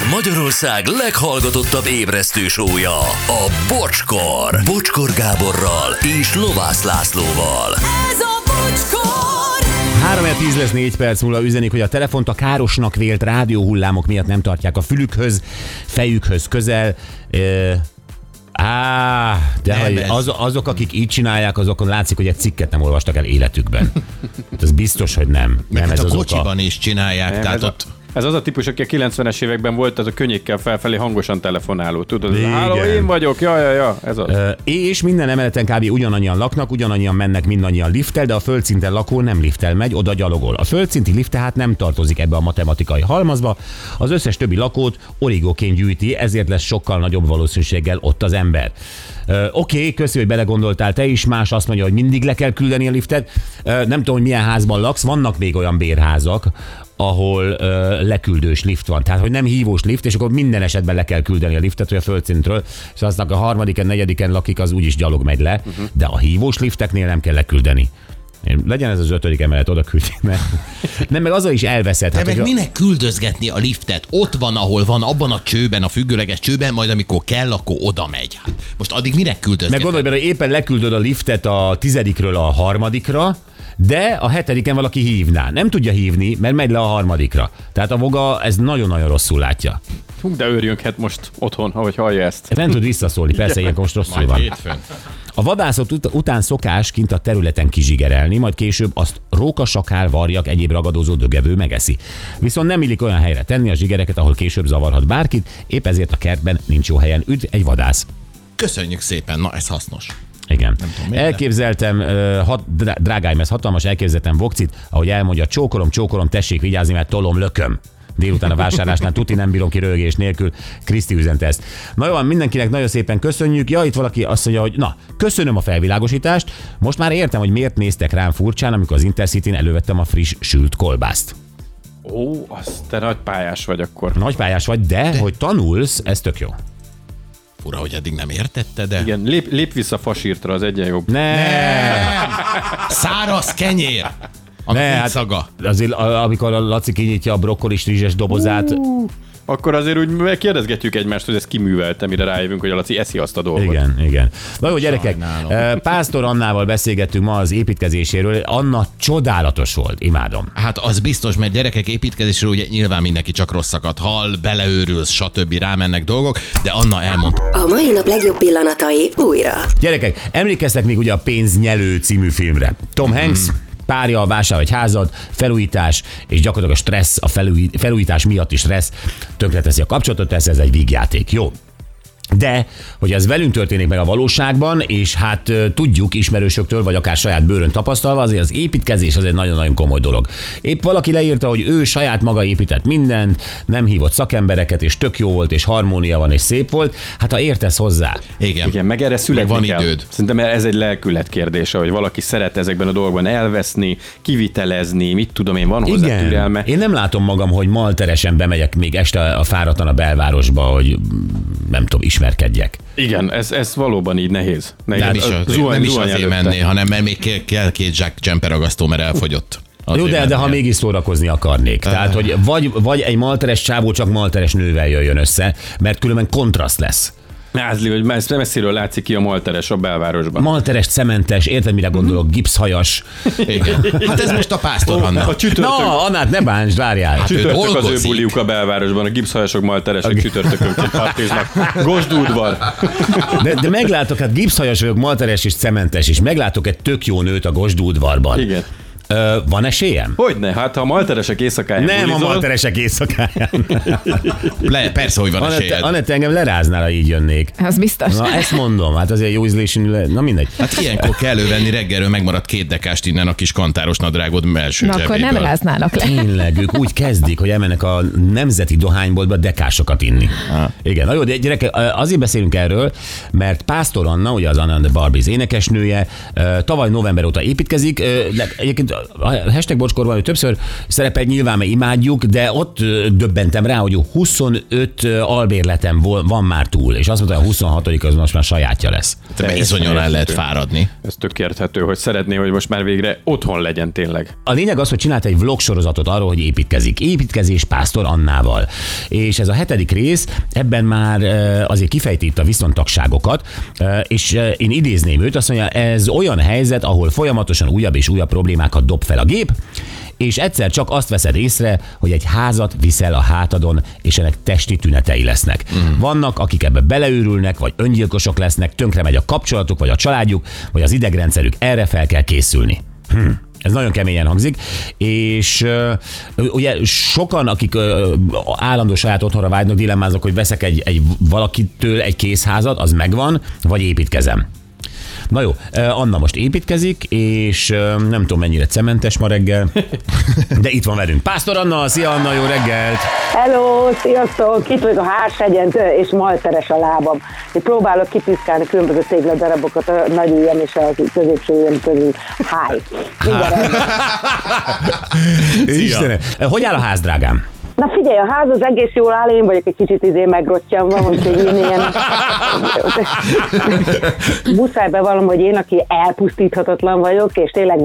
Ez Magyarország leghallgatottabb ébresztő sója, a Bocskor. Bocskor Gáborral és Lovász Lászlóval. Ez a bocskor! 3 10 lesz 4 perc múlva üzenik, hogy a telefont a károsnak vélt rádióhullámok miatt nem tartják a fülükhöz, fejükhöz közel. Ö, Á, de Nem ez. az, azok, akik így csinálják, azokon látszik, hogy egy cikket nem olvastak el életükben. Ez biztos, hogy nem. Nem hát ez a az kocsiban oka. is csinálják, Nem, tehát ez, a, ott ez az a típus, aki a 90-es években volt, az a könnyékkel felfelé hangosan telefonáló. Tudod, Igen. háló, én vagyok, ja, ja, ja, ez az. Ö, És minden emeleten kb. ugyanannyian laknak, ugyanannyian mennek mindannyian lifttel, de a földszinten lakó nem lifttel megy, oda gyalogol. A földszinti lift tehát nem tartozik ebbe a matematikai halmazba, az összes többi lakót origóként gyűjti, ezért lesz sokkal nagyobb valószínűséggel ott az ember. Oké, okay, köszi, hogy belegondoltál te is, más azt mondja, hogy mindig le kell küldeni a liftet. Ö, Nem tudom, hogy milyen házban laksz, vannak még olyan bérházak, ahol ö, leküldős lift van. Tehát, hogy nem hívós lift, és akkor minden esetben le kell küldeni a liftet, hogy a földszintről, és aztnak a harmadiken, negyediken lakik, az úgyis gyalog megy le, uh-huh. de a hívós lifteknél nem kell leküldeni. Legyen ez az ötödik emelet, oda küldjék, mert nem, meg azzal is elveszed. De Hát, meg hogyha- minek küldözgetni a liftet? Ott van, ahol van, abban a csőben, a függőleges csőben, majd amikor kell, akkor oda megy. Hát most addig minek Meg küldözgetni? gondolj bele, hogy éppen leküldöd a liftet a tizedikről a harmadikra, de a hetediken valaki hívná. Nem tudja hívni, mert megy le a harmadikra. Tehát a voga ez nagyon-nagyon rosszul látja. Hú, de őrjönkhet most otthon, ahogy hallja ezt. Nem tud visszaszólni, persze ilyenkor most rosszul Majd van. hétfőn. A vadászat ut- után szokás kint a területen kizsigerelni, majd később azt róka, sakál, varjak, egyéb ragadozó dögevő megeszi. Viszont nem illik olyan helyre tenni a zsigereket, ahol később zavarhat bárkit, épp ezért a kertben nincs jó helyen üt egy vadász. Köszönjük szépen, na ez hasznos. Igen. tudom, miért, elképzeltem, ö, hat, drá- drágáim, ez hatalmas, elképzeltem Vokcit, ahogy elmondja, csókolom, csókolom, tessék vigyázni, mert tolom, lököm. Délután a vásárlásnál tuti nem bírom ki rögés nélkül. Kriszti üzente ezt. Na jó, mindenkinek nagyon szépen köszönjük. Ja, itt valaki azt mondja, hogy na, köszönöm a felvilágosítást. Most már értem, hogy miért néztek rám furcsán, amikor az Intercity-n elővettem a friss sült kolbászt. Ó, az te nagy pályás vagy akkor. Nagypályás vagy, de, de, hogy tanulsz, ez tök jó. Fura, hogy eddig nem értette, de... Igen, lép, lép vissza fasírtra, az egyen jobb. Ne, Száraz kenyér! A ne, hát szaga. azért, amikor a Laci kinyitja a brokkolis rizses dobozát, Akkor azért úgy megkérdezgetjük egymást, hogy ezt kiművelte, mire rájövünk, hogy a Laci eszi azt a dolgot. Igen, igen. Na jó, gyerekek, Sajnálom. eh, Pásztor Annával beszélgettünk ma az építkezéséről. Anna csodálatos volt, imádom. Hát az biztos, mert gyerekek építkezésről ugye nyilván mindenki csak rosszakat hall, beleőrülsz, stb. rámennek dolgok, de Anna elmondta, A mai nap legjobb pillanatai újra. Gyerekek, emlékeztek még ugye a Pénznyelő című filmre? Tom Hanks, párja vásárol egy házat, felújítás, és gyakorlatilag a stressz, a felúj, felújítás miatti stressz tönkreteszi a kapcsolatot, tesz ez egy vígjáték. Jó. De, hogy ez velünk történik meg a valóságban, és hát tudjuk ismerősöktől, vagy akár saját bőrön tapasztalva, azért az építkezés az egy nagyon-nagyon komoly dolog. Épp valaki leírta, hogy ő saját maga épített mindent, nem hívott szakembereket, és tök jó volt, és harmónia van, és szép volt. Hát ha értesz hozzá, igen, Igen, meg erre születni van kell. időd. Szerintem ez egy lelkület kérdése, hogy valaki szeret ezekben a dolgokban elveszni, kivitelezni, mit tudom én, van hozzá Igen. türelme. Én nem látom magam, hogy malteresen bemegyek még este a fáradtan a belvárosba, hogy mm, nem tudom, ismerkedjek. Igen, ez, ez valóban így nehéz. nehéz. nem is, A az, zuhany- nem is azért előtte. menné, hanem mert még kell, két zsák csemperagasztó, mert elfogyott. Jó, Azért de, de ha mégis szórakozni akarnék. Tehát, hogy vagy, vagy egy malteres csávó csak malteres nővel jöjjön össze, mert különben kontraszt lesz. Mázli, hogy messz- messziről látszik ki a malteres a belvárosban. Malteres, cementes, érted, mire gondolok, gipszhajas. Igen. Hát ez most a pásztor Anna. A csütörtök, Na, Annát, ne bántsd, várjál. Hát csütörtök az ő buliuk a belvárosban, a gipszhajasok malteresek csütörtökönként partiznak. Gosdúdvar. De, de meglátok, hát gipszhajas vagyok, malteres és cementes is. Meglátok egy tök jó nőt a Gosdú udvarban. Igen. Ö, van esélyem? Hogyne, hát ha a malteresek éjszakáján Nem a bulizol, malteresek éjszakáján. Le, persze, hogy van Anett, esélyed. Anett, engem leráznál, ha így jönnék. Az biztos. Na, ezt mondom, hát azért jó ízlésű, le- na mindegy. Hát ilyenkor kell elővenni reggelről, megmaradt két dekást innen a kis kantáros nadrágod első Na akkor nem zsebéből. ráználak le. Tényleg, ők úgy kezdik, hogy elmennek a nemzeti dohányboltba dekásokat inni. Igen, na jó, de gyerekek, azért beszélünk erről, mert Pásztor Anna, ugye az Anna Barbies énekesnője, tavaly november óta építkezik, de egyébként a hashtag bocskorban ő többször szerepel, nyilván mert imádjuk, de ott döbbentem rá, hogy 25 albérletem van már túl, és azt mondta, hogy a 26 az most már sajátja lesz. Te iszonyan el lehet fáradni. Ez tök érthető, hogy szeretné, hogy most már végre otthon legyen tényleg. A lényeg az, hogy csinált egy vlog sorozatot arról, hogy építkezik. Építkezés Pásztor Annával. És ez a hetedik rész, ebben már azért kifejti itt a viszontagságokat, és én idézném őt, azt mondja, ez olyan helyzet, ahol folyamatosan újabb és újabb problémákat dob fel a gép, és egyszer csak azt veszed észre, hogy egy házat viszel a hátadon, és ennek testi tünetei lesznek. Mm. Vannak, akik ebbe beleőrülnek, vagy öngyilkosok lesznek, tönkre megy a kapcsolatuk, vagy a családjuk, vagy az idegrendszerük, erre fel kell készülni. Hm. Ez nagyon keményen hangzik, és uh, ugye sokan, akik uh, állandó saját otthonra vágynak, dilemmáznak, hogy veszek egy, egy valakitől egy készházat, az megvan, vagy építkezem. Na jó, Anna most építkezik, és nem tudom mennyire cementes ma reggel, de itt van velünk. Pásztor Anna, szia Anna, jó reggelt! Hello, sziasztok! Itt vagyok a Hárshegyen, és malteres a lábam. Én próbálok kipiszkálni különböző tégladarabokat a nagy ujjam és a középső ujjam közül. Rendben. Istenem, hogy áll a ház, drágám? Na figyelj, a ház az egész jól áll, én vagyok egy kicsit izé megrottyamva, úgyhogy én ilyen... Muszáj bevallom, hogy én, aki elpusztíthatatlan vagyok, és tényleg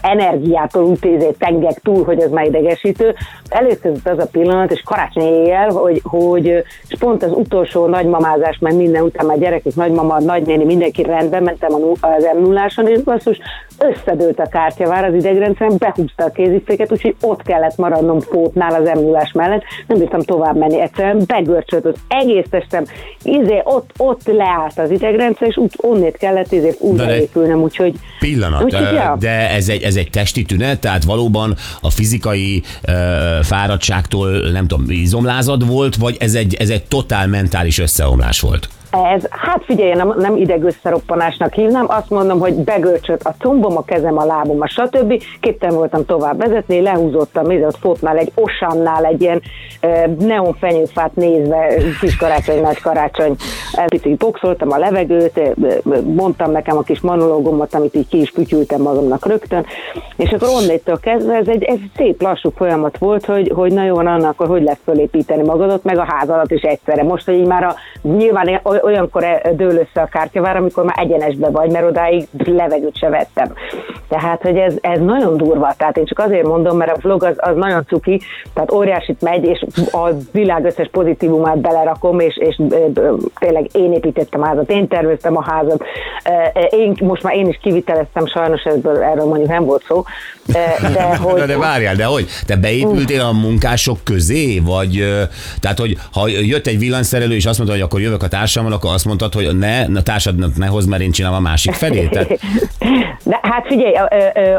energiától úgy izé tengek túl, hogy ez már idegesítő. Előkezett az a pillanat, és karácsony éjjel, hogy, hogy és pont az utolsó nagymamázás, meg minden után már gyerekek, nagymama, nagynéni, mindenki rendben, mentem az m 0 és basszus, összedőlt a kártyavár az idegrendszerem, behúzta a kéziféket, úgyhogy ott kellett maradnom fótnál az m 0 mellett, nem bírtam tovább menni, egyszerűen begörcsölt az egész testem, izé, ott, ott leállt az idegrendszer, és úgy onnét kellett izé De újra de- épülnem, úgyhogy... Pillanat, úgyhogy, ja. de ez egy, ez egy testi tünet, tehát valóban a fizikai ö, fáradtságtól, nem tudom, izomlázad volt, vagy ez egy, ez egy totál mentális összeomlás volt? Ez, hát figyelj, nem, nem idegösszeroppanásnak hívnám, azt mondom, hogy begörcsölt a combom, a kezem, a lábom, a stb. Képtelen voltam tovább vezetni, lehúzottam, ide ott fotnál egy osannál egy ilyen e, neonfenyőfát nézve, kis karácsony, nagy karácsony, picit boxoltam a levegőt, mondtam nekem a kis monológomat, amit így ki is fütyültem magamnak rögtön, és akkor onnétől kezdve ez egy, ez szép lassú folyamat volt, hogy, hogy na jó, akkor hogy lesz fölépíteni magadat, meg a ház alatt is egyszerre. Most, hogy így már a, nyilván oly- olyankor e- dől össze a kártyavár, amikor már egyenesbe vagy, mert odáig levegőt se vettem. Tehát, hogy ez, ez nagyon durva. Tehát én csak azért mondom, mert a vlog az, az nagyon cuki, tehát óriásit megy, és a világ összes pozitívumát belerakom, és, és tényleg én építettem a házat, én terveztem a házat, én, most már én is kiviteleztem, sajnos ebből, erről mondjuk nem volt szó, de hogy... De, de várjál, de hogy? Te beépültél a munkások közé, vagy tehát, hogy ha jött egy villanyszerelő, és azt mondta, hogy akkor jövök a társammal, akkor azt mondtad, hogy ne, a társadnak ne hozd, mert én csinálom a másik felét. Tehát, De hát figyelj,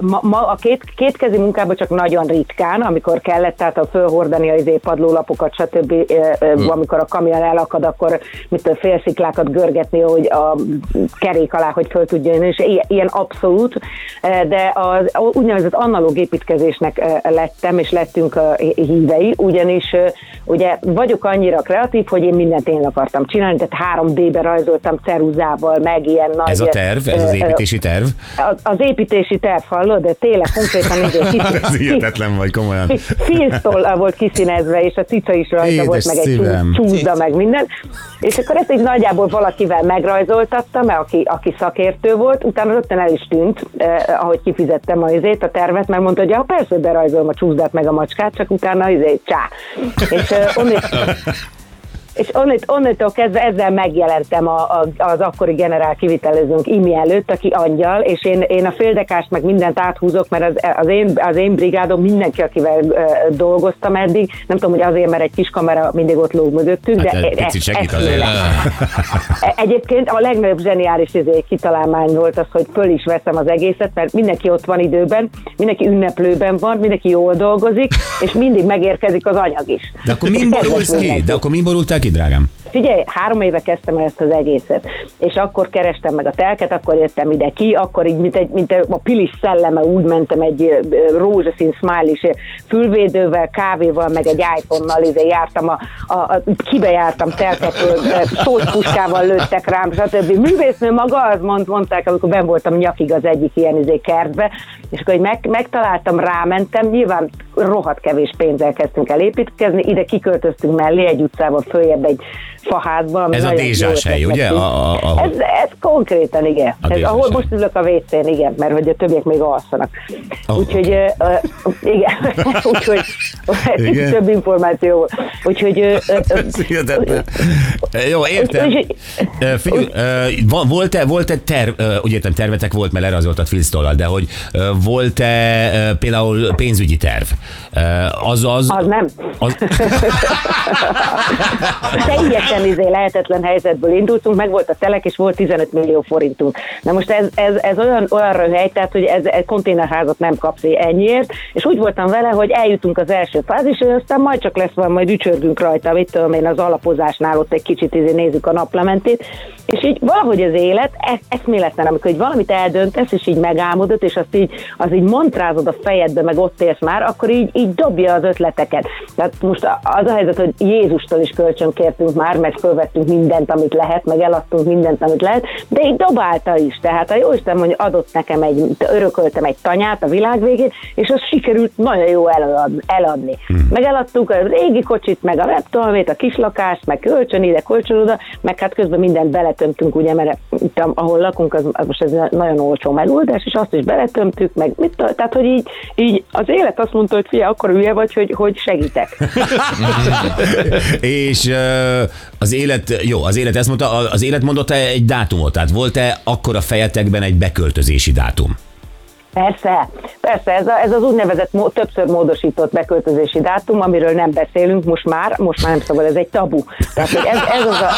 ma, ma a két, kétkezi munkában csak nagyon ritkán, amikor kellett, tehát a fölhordani az padlólapokat, stb. ö, amikor a kamion elakad, akkor mit a félsziklákat görgetni, hogy a kerék alá, hogy föl tudjon és ilyen, abszolút, de az úgynevezett analóg építkezésnek lettem, és lettünk hívei, ugyanis ugye vagyok annyira kreatív, hogy én mindent én akartam csinálni, tehát 3D-be rajzoltam ceruzával, meg ilyen nagy... ez a terv, ez az építési terv. az, az építési terv hallod, de tényleg konkrétan így Ez hihetetlen vagy, komolyan. Filztól volt kiszínezve, és a cica is rajta Édes volt, meg egy szívem. csú- csúszda, meg minden. És akkor ezt így nagyjából valakivel megrajzoltattam, mert aki, aki szakértő volt, utána rögtön el is tűnt, eh, ahogy kifizettem a izét, a tervet, mert mondta, hogy ja, persze, berajzolom a csúszdát meg a macskát, csak utána izé, csá. És eh, onnét, és onnét, onnétől kezdve ezzel megjelentem a, a, az akkori generál kivitelezőnk Imi előtt, aki angyal, és én, én a féldekást meg mindent áthúzok, mert az, az, én, az én brigádom mindenki, akivel uh, dolgoztam eddig, nem tudom, hogy azért, mert egy kis kamera mindig ott lóg mögöttünk, Hát de egy picit segít azért. tőlem. E- Egyébként a legnagyobb zseniális izé, kitalálmány volt az, hogy föl is veszem az egészet, mert mindenki ott van időben, mindenki ünneplőben van, mindenki jól dolgozik, és mindig megérkezik az anyag is. De akkor Kedves borulsz ki? De akkor borultál ki? Neki, drágám? Figyelj, három éve kezdtem ezt az egészet, és akkor kerestem meg a telket, akkor jöttem ide ki, akkor így, mint, egy, mint a pilis szelleme, úgy mentem egy rózsaszín smiley fülvédővel, kávéval, meg egy iPhone-nal, izé jártam, a, a, a, kibe jártam telket, szóspuskával lőttek rám, stb. Művésznő maga, az mond, mondták, amikor ben voltam nyakig az egyik ilyen izé kertbe, és akkor hogy meg, megtaláltam, rámentem, nyilván rohadt kevés pénzzel kezdtünk el építkezni, ide kiköltöztünk mellé egy utcával följebb egy faházba. Ez a dézsás hely, ugye? A- a- a- ez, ez konkrétan, igen. A dézsás ahol most ülök a WC-n, igen, mert hogy a többiek még alszanak. Ó, Úgyhogy, ö, ö, igen, úgyhogy Igen. több információ. Úgyhogy, Ez hihetetlen. Jó, értem. Úgy- Figyelj, van- volt-e, volt-e terv, ö, úgy értem, tervetek volt, mert a Filztollal, de hogy ö, volt-e ö, például pénzügyi terv? Ö, Az az... az nem. az Teljesen izé lehetetlen helyzetből indultunk, meg volt a telek, és volt 15 millió forintunk. Na most ez, ez, ez olyan, olyan röhely, tehát hogy ez, ez konténerházat nem kapsz ennyiért, és úgy voltam vele, hogy eljutunk az első fázisra, aztán majd csak lesz van, majd ücsörgünk rajta, mit tudom én, az alapozásnál ott egy kicsit izé nézzük a naplementét, és így valahogy az élet e- eszméletlen, amikor így valamit eldöntesz, és így megálmodod, és azt így, az így montrázod a fejedbe, meg ott élsz már, akkor így, így dobja az ötleteket. Tehát most az a helyzet, hogy Jézustól is kölcsön kértünk már, meg fölvettünk mindent, amit lehet, meg eladtunk mindent, amit lehet, de így dobálta is. Tehát a Jóisten mondja, adott nekem egy, örököltem egy tanyát a világ végén, és az sikerült nagyon jó elad, eladni. Hmm. Meg eladtuk a régi kocsit, meg a webtolmét, a kislakást, meg kölcsön ide, kölcsön oda, meg hát közben mindent beletömtünk, ugye, mert itt, ahol lakunk, az, az most ez nagyon olcsó megoldás, és azt is beletömtük, meg mit, tehát, hogy így, így az élet azt mondta, hogy fia, akkor hülye vagy, hogy, hogy segítek. és az élet, jó, az élet ezt mondta, az élet mondott egy dátumot, tehát volt-e akkor a fejetekben egy beköltözési dátum? Persze, persze, ez, a, ez az úgynevezett többször módosított beköltözési dátum, amiről nem beszélünk most már, most már nem szabad, ez egy tabu. Tehát, ez, ez, az a,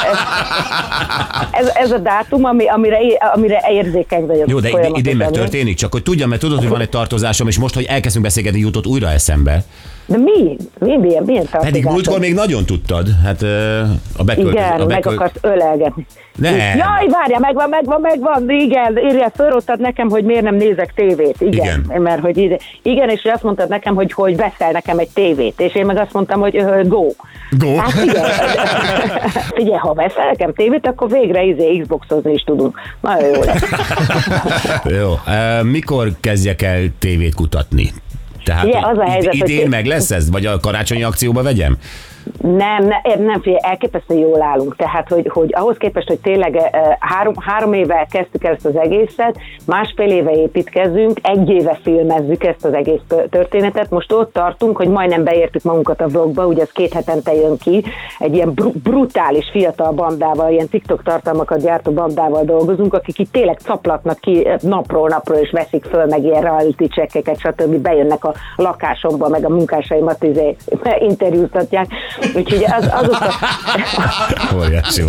ez, ez, ez a dátum, ami, amire, amire érzékeny vagyok. Jó, de folyamatosan. idén megtörténik, csak hogy tudjam, mert tudod, hogy van egy tartozásom, és most, hogy elkezdünk beszélgetni, jutott újra eszembe. De mi? Mi? Milyen, milyen Pedig múltkor még nagyon tudtad, hát a beköltözés. Igen, a meg akarsz ölelgetni. Nem. Jaj, várja, megvan, megvan, megvan, igen, írja, fölrottad nekem, hogy miért nem nézek tévét, igen, Igen. mert hogy ide, igen, és azt mondtad nekem, hogy, hogy veszel nekem egy tévét, és én meg azt mondtam, hogy ö, go. Go. Hát igen, figyelj, ha veszel nekem tévét, akkor végre izé Xboxozni is tudunk. Nagyon jó lesz. Jó, mikor kezdjek el tévét kutatni? Tehát hogy az a helyzet, hogy- idén meg lesz ez? Vagy a karácsonyi akcióba vegyem? Nem, ne, nem figyelj, elképesztően jól állunk. Tehát, hogy, hogy ahhoz képest, hogy tényleg eh, három, három éve kezdtük el ezt az egészet, másfél éve építkezünk, egy éve filmezzük ezt az egész tö- történetet. Most ott tartunk, hogy majdnem beértük magunkat a vlogba, ugye ez két hetente jön ki, egy ilyen br- brutális fiatal bandával, ilyen TikTok tartalmakat gyártó bandával dolgozunk, akik itt tényleg caplatnak ki eh, napról napról, és veszik föl, meg ilyen reality checkeket, stb. bejönnek a lakásomba, meg a munkásaimat izé, interjúztatják. Úgyhogy az, azok a,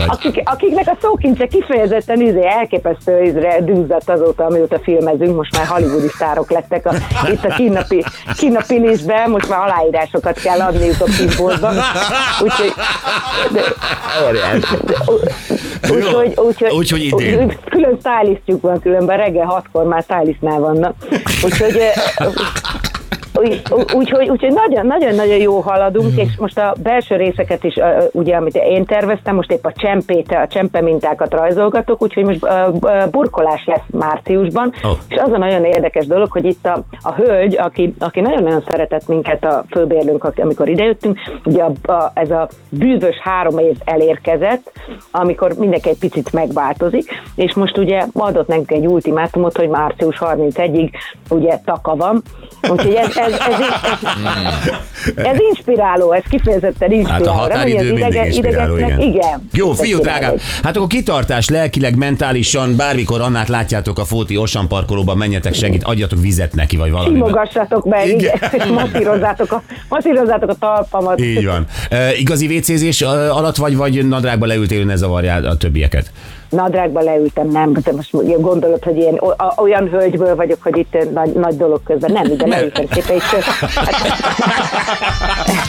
akik, akiknek a szókincse kifejezetten izé, elképesztő izre dűzött azóta, amióta filmezünk, most már hollywoodi sztárok lettek a, itt a kínnapi, kínnapi listben, most már aláírásokat kell adniuk a kisboltban. Úgyhogy, úgyhogy, Úgyhogy idén. úgy- Külön stylistjuk van, különben reggel hatkor már stylistnál vannak. Úgyhogy úgy- Úgyhogy úgyhogy nagyon, nagyon, nagyon jó haladunk, és most a belső részeket is, ugye, amit én terveztem, most épp a csempét, a csempe mintákat rajzolgatok, úgyhogy most burkolás lesz márciusban, Ó. és az a nagyon érdekes dolog, hogy itt a, a hölgy, aki, aki nagyon-nagyon szeretett minket a főbérlőnk, ak- amikor idejöttünk, ugye a, a, ez a bűvös három év elérkezett, amikor mindenki egy picit megváltozik, és most ugye adott nekünk egy ultimátumot, hogy március 31-ig ugye taka van, úgyhogy ez, ez, ez, ez, ez inspiráló, ez kifejezetten inspiráló. Hát a határidő mindig idege- inspiráló, igen. igen. Jó, Ez fiú drágám, hát akkor kitartás lelkileg, mentálisan, bármikor Annát látjátok a Fóti Osan parkolóban, menjetek segít, adjatok vizet neki, vagy valami. Simogassatok meg, igen, és masszírozzátok a, masszírozzátok a talpamat. Így van. E, igazi vécézés alatt vagy, vagy nadrágba leültél, ne zavarjál a többieket? Nadrágba leültem, nem, de most gondolod, hogy ilyen, olyan hölgyből vagyok, hogy itt nagy, nagy dolog közben. Nem, de leültem szépen, és